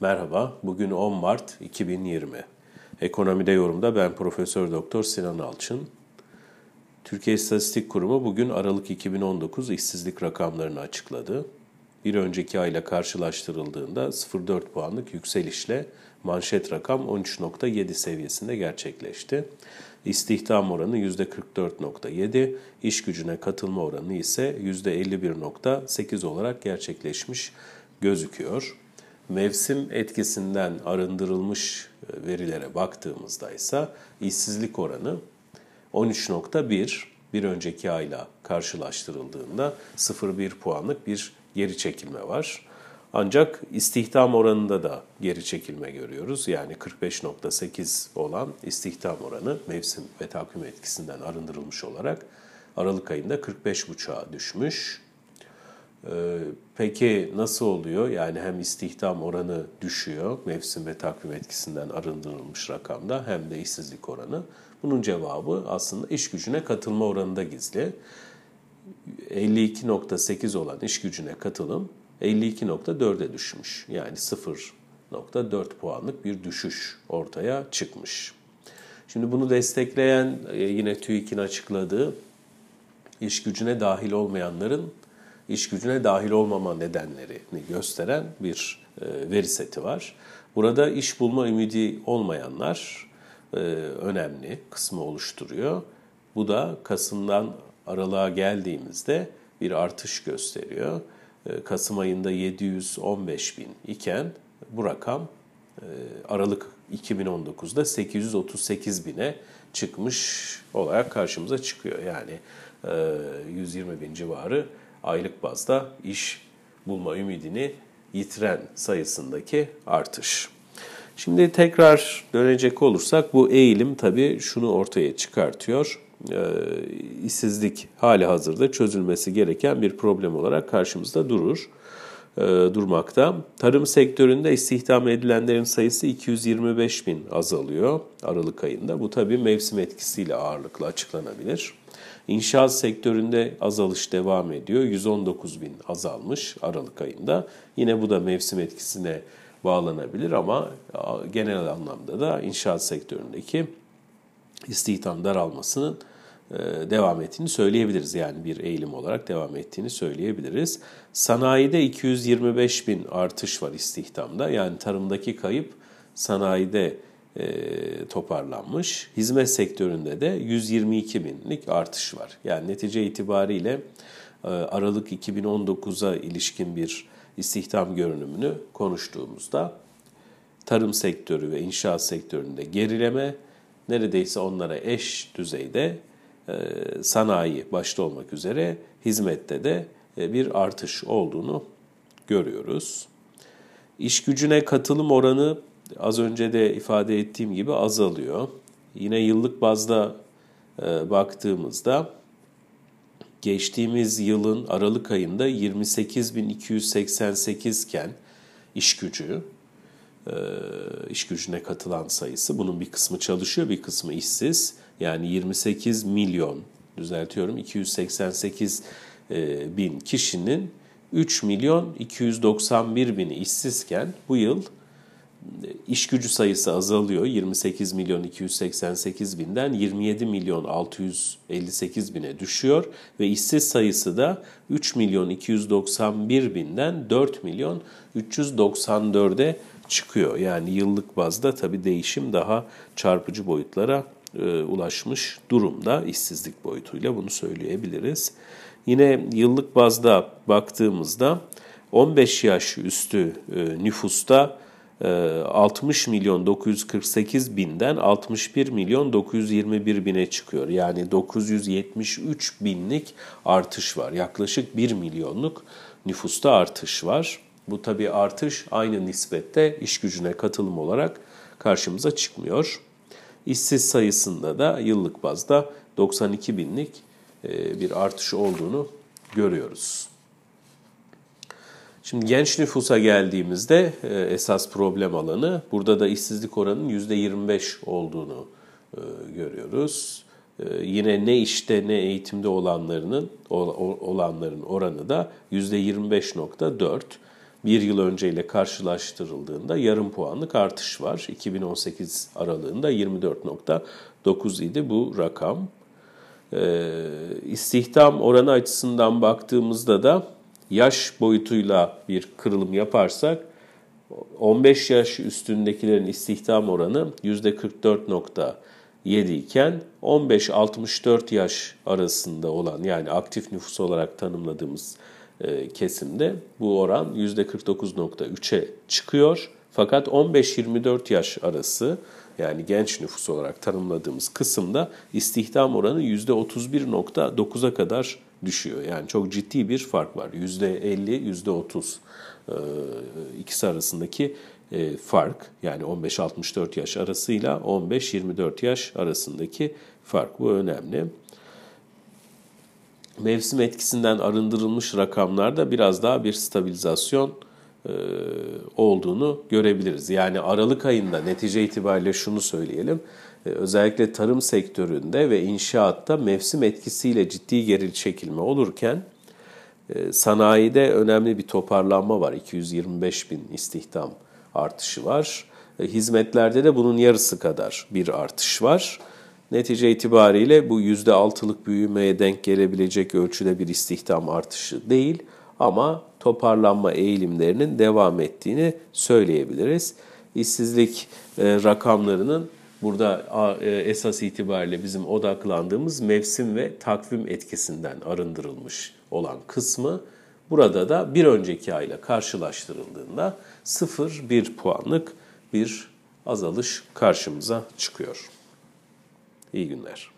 Merhaba, bugün 10 Mart 2020. Ekonomide yorumda ben Profesör Doktor Sinan Alçın. Türkiye İstatistik Kurumu bugün Aralık 2019 işsizlik rakamlarını açıkladı. Bir önceki ayla karşılaştırıldığında 0,4 puanlık yükselişle manşet rakam 13.7 seviyesinde gerçekleşti. İstihdam oranı %44.7, iş gücüne katılma oranı ise %51.8 olarak gerçekleşmiş gözüküyor. Mevsim etkisinden arındırılmış e, verilere baktığımızda ise işsizlik oranı 13.1 bir önceki ayla karşılaştırıldığında 0,1 puanlık bir geri çekilme var. Ancak istihdam oranında da geri çekilme görüyoruz. Yani 45.8 olan istihdam oranı mevsim ve takvim etkisinden arındırılmış olarak Aralık ayında 45.5'a düşmüş. Ee, peki nasıl oluyor? Yani hem istihdam oranı düşüyor mevsim ve takvim etkisinden arındırılmış rakamda hem de işsizlik oranı. Bunun cevabı aslında iş gücüne katılma oranında gizli. 52.8 olan iş gücüne katılım 52.4'e düşmüş. Yani 0.4 puanlık bir düşüş ortaya çıkmış. Şimdi bunu destekleyen e, yine TÜİK'in açıkladığı iş gücüne dahil olmayanların iş gücüne dahil olmama nedenlerini gösteren bir e, veri seti var. Burada iş bulma ümidi olmayanlar e, önemli kısmı oluşturuyor. Bu da Kasım'dan aralığa geldiğimizde bir artış gösteriyor. E, Kasım ayında 715 bin iken bu rakam Aralık 2019'da 838 bine çıkmış olarak karşımıza çıkıyor. Yani 120 bin civarı aylık bazda iş bulma ümidini yitiren sayısındaki artış. Şimdi tekrar dönecek olursak bu eğilim tabii şunu ortaya çıkartıyor. E, işsizlik hali hazırda çözülmesi gereken bir problem olarak karşımızda durur durmakta. Tarım sektöründe istihdam edilenlerin sayısı 225 bin azalıyor Aralık ayında. Bu tabii mevsim etkisiyle ağırlıklı açıklanabilir. İnşaat sektöründe azalış devam ediyor. 119 bin azalmış Aralık ayında. Yine bu da mevsim etkisine bağlanabilir ama genel anlamda da inşaat sektöründeki istihdam daralmasının e, devam ettiğini söyleyebiliriz. Yani bir eğilim olarak devam ettiğini söyleyebiliriz. Sanayide 225 bin artış var istihdamda. Yani tarımdaki kayıp sanayide e, toparlanmış. Hizmet sektöründe de 122 binlik artış var. Yani netice itibariyle e, Aralık 2019'a ilişkin bir istihdam görünümünü konuştuğumuzda tarım sektörü ve inşaat sektöründe gerileme neredeyse onlara eş düzeyde e, sanayi başta olmak üzere hizmette de bir artış olduğunu görüyoruz. İş gücüne katılım oranı az önce de ifade ettiğim gibi azalıyor. Yine yıllık bazda e, baktığımızda geçtiğimiz yılın Aralık ayında 28.288 iken iş gücü, e, iş gücüne katılan sayısı bunun bir kısmı çalışıyor bir kısmı işsiz. Yani 28 milyon düzeltiyorum 288 e, bin kişinin 3 milyon 291 bini işsizken bu yıl iş gücü sayısı azalıyor. 28 milyon 288 binden 27 milyon 658 bine düşüyor ve işsiz sayısı da 3 milyon 291 binden 4 milyon 394'e çıkıyor. Yani yıllık bazda tabii değişim daha çarpıcı boyutlara e, ulaşmış durumda işsizlik boyutuyla bunu söyleyebiliriz. Yine yıllık bazda baktığımızda 15 yaş üstü e, nüfusta 60 ee, milyon 948 binden 61 milyon 921 bine çıkıyor. Yani 973 binlik artış var. Yaklaşık 1 milyonluk nüfusta artış var. Bu tabi artış aynı nispette iş gücüne katılım olarak karşımıza çıkmıyor. İşsiz sayısında da yıllık bazda 92 binlik e, bir artış olduğunu görüyoruz. Şimdi genç nüfusa geldiğimizde e, esas problem alanı burada da işsizlik oranının %25 olduğunu e, görüyoruz. Yine ne işte ne eğitimde olanlarının olanların oranı da %25.4. bir yıl önceyle karşılaştırıldığında yarım puanlık artış var. 2018 aralığında 24.9 idi bu rakam. Ee, istihdam oranı açısından baktığımızda da yaş boyutuyla bir kırılım yaparsak 15 yaş üstündekilerin istihdam oranı %44.7 iken 15-64 yaş arasında olan yani aktif nüfus olarak tanımladığımız kesimde bu oran %49.3'e çıkıyor. Fakat 15-24 yaş arası yani genç nüfus olarak tanımladığımız kısımda istihdam oranı %31.9'a kadar düşüyor. Yani çok ciddi bir fark var. %50, %30 e, ikisi arasındaki e, fark yani 15-64 yaş arasıyla 15-24 yaş arasındaki fark bu önemli. Mevsim etkisinden arındırılmış rakamlarda biraz daha bir stabilizasyon e, olduğunu görebiliriz. Yani Aralık ayında netice itibariyle şunu söyleyelim. E, özellikle tarım sektöründe ve inşaatta mevsim etkisiyle ciddi geri çekilme olurken e, sanayide önemli bir toparlanma var. 225 bin istihdam artışı var. Hizmetlerde de bunun yarısı kadar bir artış var. Netice itibariyle bu %6'lık büyümeye denk gelebilecek ölçüde bir istihdam artışı değil ama toparlanma eğilimlerinin devam ettiğini söyleyebiliriz. İşsizlik e, rakamlarının burada e, esas itibariyle bizim odaklandığımız mevsim ve takvim etkisinden arındırılmış olan kısmı burada da bir önceki ayla karşılaştırıldığında 0-1 puanlık bir azalış karşımıza çıkıyor. İyi günler.